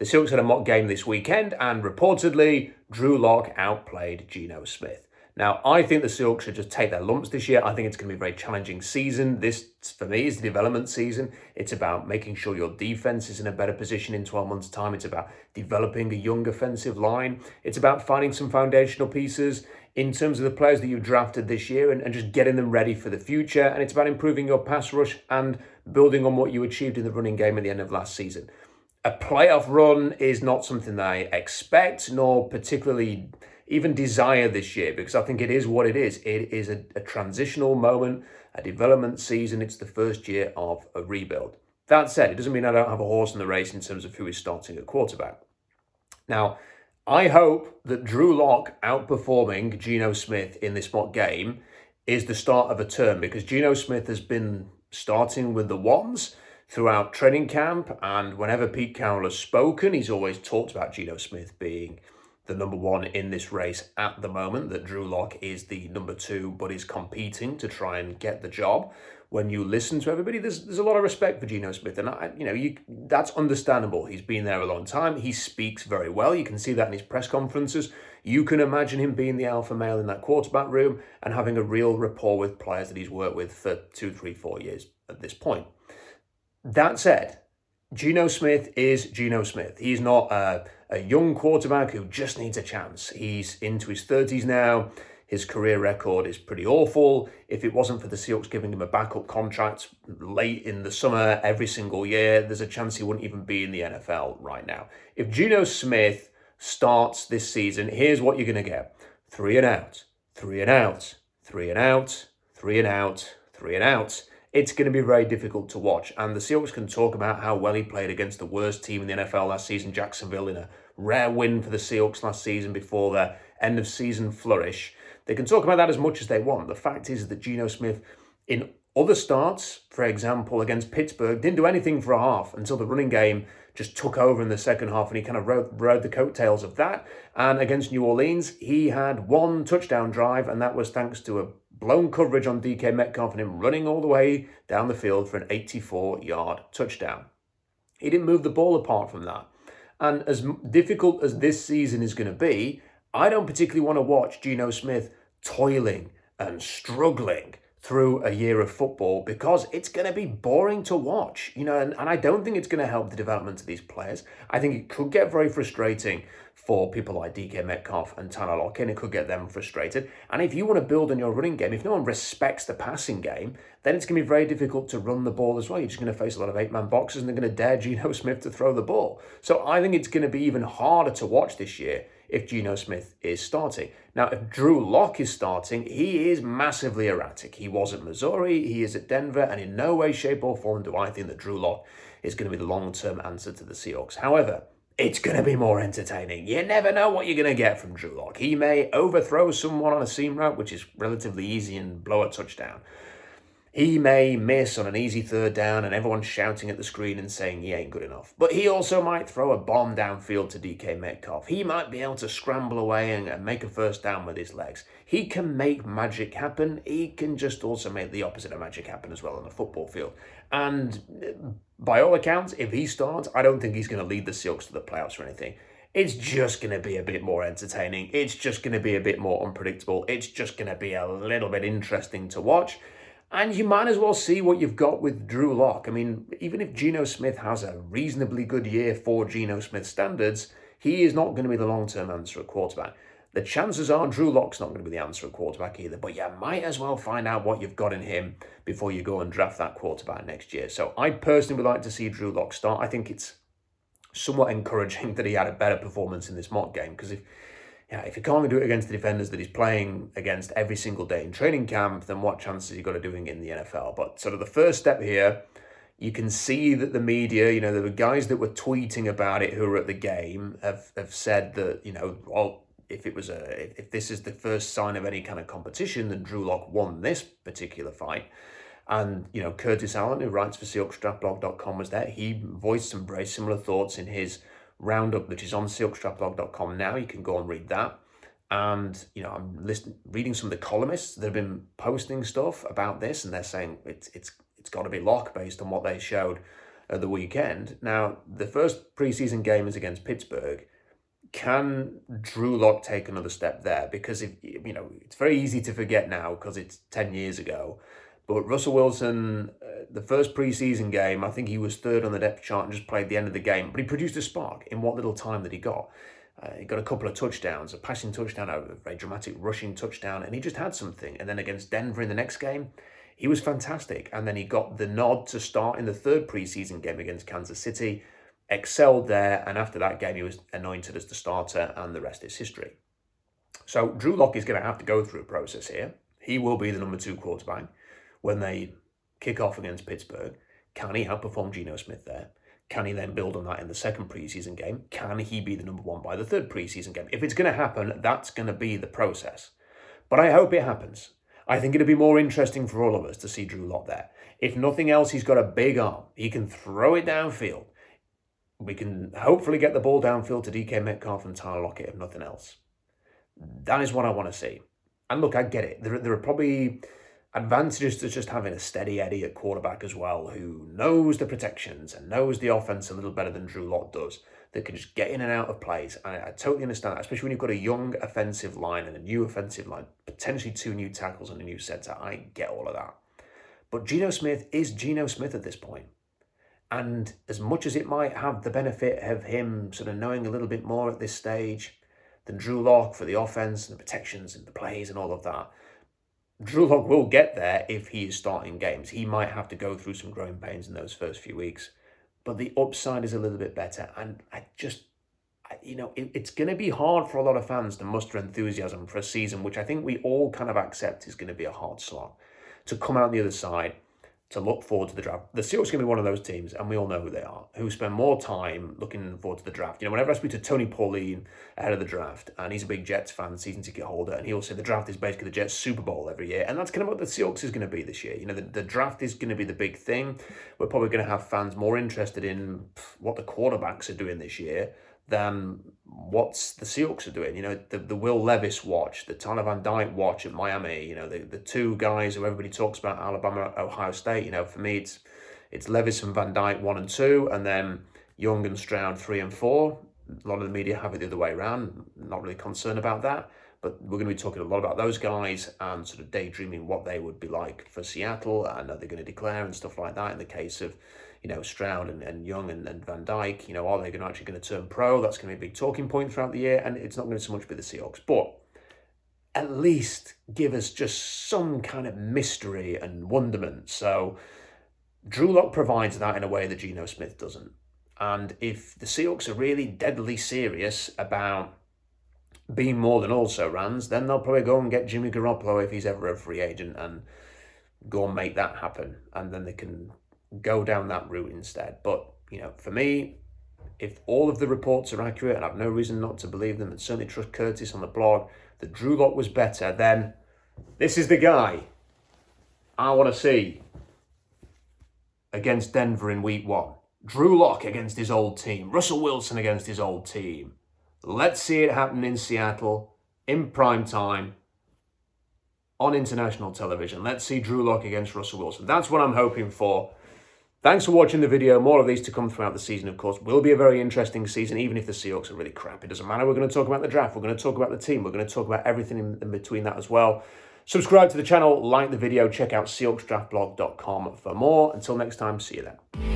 The Seahawks had a mock game this weekend, and reportedly, Drew Lock outplayed Geno Smith. Now, I think the Seahawks should just take their lumps this year. I think it's going to be a very challenging season. This, for me, is the development season. It's about making sure your defense is in a better position in 12 months' time. It's about developing a young offensive line. It's about finding some foundational pieces in terms of the players that you've drafted this year and, and just getting them ready for the future. And it's about improving your pass rush and building on what you achieved in the running game at the end of last season. A playoff run is not something that I expect, nor particularly even desire this year because I think it is what it is. It is a, a transitional moment, a development season. It's the first year of a rebuild. That said, it doesn't mean I don't have a horse in the race in terms of who is starting at quarterback. Now, I hope that Drew Lock outperforming Geno Smith in this mock game is the start of a term because Geno Smith has been starting with the ones throughout training camp, and whenever Pete Carroll has spoken, he's always talked about Geno Smith being the number one in this race at the moment, that Drew Lock is the number two, but is competing to try and get the job. When you listen to everybody, there's there's a lot of respect for Geno Smith, and I, you know you that's understandable. He's been there a long time. He speaks very well. You can see that in his press conferences. You can imagine him being the alpha male in that quarterback room and having a real rapport with players that he's worked with for two, three, four years at this point. That said, Geno Smith is Geno Smith. He's not a, a young quarterback who just needs a chance. He's into his 30s now. His career record is pretty awful. If it wasn't for the Seahawks giving him a backup contract late in the summer every single year, there's a chance he wouldn't even be in the NFL right now. If Geno Smith starts this season, here's what you're going to get three and out, three and out, three and out, three and out, three and out it's going to be very difficult to watch. And the Seahawks can talk about how well he played against the worst team in the NFL last season, Jacksonville, in a rare win for the Seahawks last season before their end of season flourish. They can talk about that as much as they want. The fact is that Geno Smith, in other starts, for example, against Pittsburgh, didn't do anything for a half until the running game just took over in the second half and he kind of rode, rode the coattails of that. And against New Orleans, he had one touchdown drive, and that was thanks to a blown coverage on DK Metcalf and him running all the way down the field for an 84 yard touchdown. He didn't move the ball apart from that. And as difficult as this season is going to be, I don't particularly want to watch Geno Smith toiling and struggling through a year of football because it's going to be boring to watch, you know, and, and I don't think it's going to help the development of these players. I think it could get very frustrating for people like DK Metcalf and Tyler Lockett. It could get them frustrated. And if you want to build on your running game, if no one respects the passing game, then it's going to be very difficult to run the ball as well. You're just going to face a lot of eight man boxes and they're going to dare Geno Smith to throw the ball. So I think it's going to be even harder to watch this year if Geno Smith is starting. Now, if Drew Lock is starting, he is massively erratic. He was at Missouri, he is at Denver, and in no way, shape, or form do I think that Drew Lock is going to be the long term answer to the Seahawks. However, it's going to be more entertaining. You never know what you're going to get from Drew Lock. He may overthrow someone on a seam route, which is relatively easy, and blow a touchdown. He may miss on an easy third down and everyone's shouting at the screen and saying he ain't good enough. But he also might throw a bomb downfield to DK Metcalf. He might be able to scramble away and, and make a first down with his legs. He can make magic happen. He can just also make the opposite of magic happen as well on the football field. And uh, by all accounts, if he starts, I don't think he's going to lead the Seahawks to the playoffs or anything. It's just going to be a bit more entertaining. It's just going to be a bit more unpredictable. It's just going to be a little bit interesting to watch. And you might as well see what you've got with Drew Lock. I mean, even if Geno Smith has a reasonably good year for Geno Smith standards, he is not going to be the long term answer at quarterback. The chances are Drew Lock's not going to be the answer at quarterback either, but you might as well find out what you've got in him before you go and draft that quarterback next year. So I personally would like to see Drew Lock start. I think it's somewhat encouraging that he had a better performance in this mock game because if yeah, if he can't do it against the defenders that he's playing against every single day in training camp, then what chances he got of doing it in the NFL? But sort of the first step here, you can see that the media, you know, there were guys that were tweeting about it who were at the game have, have said that, you know, well, if it was a if this is the first sign of any kind of competition, then Drew Lock won this particular fight. And, you know, Curtis Allen, who writes for SeahawksDraftBlog.com, was there. He voiced some very similar thoughts in his roundup that is on SeahawksDraftBlog.com now. You can go and read that. And you know, I'm listening, reading some of the columnists that have been posting stuff about this, and they're saying it's it's it's got to be lock based on what they showed at the weekend. Now, the first preseason game is against Pittsburgh. Can Drew Lock take another step there? Because if you know, it's very easy to forget now because it's ten years ago. But Russell Wilson, uh, the first preseason game, I think he was third on the depth chart and just played the end of the game. But he produced a spark in what little time that he got. Uh, he got a couple of touchdowns, a passing touchdown, a very dramatic rushing touchdown, and he just had something. And then against Denver in the next game, he was fantastic. And then he got the nod to start in the third preseason game against Kansas City, excelled there, and after that game, he was anointed as the starter, and the rest is history. So Drew Lock is going to have to go through a process here. He will be the number two quarterback when they kick off against Pittsburgh. Can he outperform Geno Smith there? Can he then build on that in the second preseason game? Can he be the number one by the third preseason game? If it's going to happen, that's going to be the process. But I hope it happens. I think it'd be more interesting for all of us to see Drew Lock there. If nothing else, he's got a big arm. He can throw it downfield. We can hopefully get the ball downfield to DK Metcalf and Tyler Lockett, if nothing else. That is what I want to see. And look, I get it. There, there are probably advantages to just having a steady Eddie at quarterback as well, who knows the protections and knows the offense a little better than Drew Lock does, that can just get in and out of plays. I, I totally understand that, especially when you've got a young offensive line and a new offensive line, potentially two new tackles and a new center. I get all of that. But Geno Smith is Geno Smith at this point. And as much as it might have the benefit of him sort of knowing a little bit more at this stage than Drew Lock for the offense and the protections and the plays and all of that, Drew Lock will get there if he is starting games. He might have to go through some growing pains in those first few weeks, but the upside is a little bit better. And I just, you know, it, it's going to be hard for a lot of fans to muster enthusiasm for a season, which I think we all kind of accept is going to be a hard slog. To come out the other side to look forward to the draft. The Seahawks are going to be one of those teams, and we all know who they are, who spend more time looking forward to the draft. You know, whenever I speak to Tony Pauline ahead of the draft, and he's a big Jets fan, season ticket holder, and he'll say the draft is basically the Jets Super Bowl every year, and that's kind of what the Seahawks is going to be this year. You know, the, the draft is going to be the big thing. We're probably going to have fans more interested in what the quarterbacks are doing this year than what's the Seahawks are doing. You know, the, the Will Levis watch, the Tyler Van Dyke watch at Miami, you know, the, the two guys who everybody talks about, Alabama, Ohio State, you know, for me it's it's Levis and Van Dyke one and two, and then Young and Stroud three and four. A lot of the media have it the other way around. Not really concerned about that. But we're going to be talking a lot about those guys and sort of daydreaming what they would be like for Seattle and are they going to declare and stuff like that in the case of you know, Stroud and, and Young and, and Van Dyke, you know, are they going to actually going to turn pro? That's going to be a big talking point throughout the year, and it's not going to so much be the Seahawks. But at least give us just some kind of mystery and wonderment. So Drew Lock provides that in a way that Geno Smith doesn't. And if the Seahawks are really deadly serious about being more than also runs, then they'll probably go and get Jimmy Garoppolo if he's ever a free agent and go and make that happen. And then they can go down that route instead. But, you know, for me, if all of the reports are accurate, and I've no reason not to believe them, and certainly trust Curtis on the blog, that Drew Lock was better, then this is the guy I want to see against Denver in week one. Drew Lock against his old team. Russell Wilson against his old team. Let's see it happen in Seattle in prime time on international television. Let's see Drew Lock against Russell Wilson. That's what I'm hoping for. Thanks for watching the video. More of these to come throughout the season, of course. Will be a very interesting season, even if the Seahawks are really crap. It doesn't matter. We're going to talk about the draft. We're going to talk about the team. We're going to talk about everything in, in between that as well. Subscribe to the channel, like the video, check out SeahawksDraftBlog.com for more. Until next time, see you then.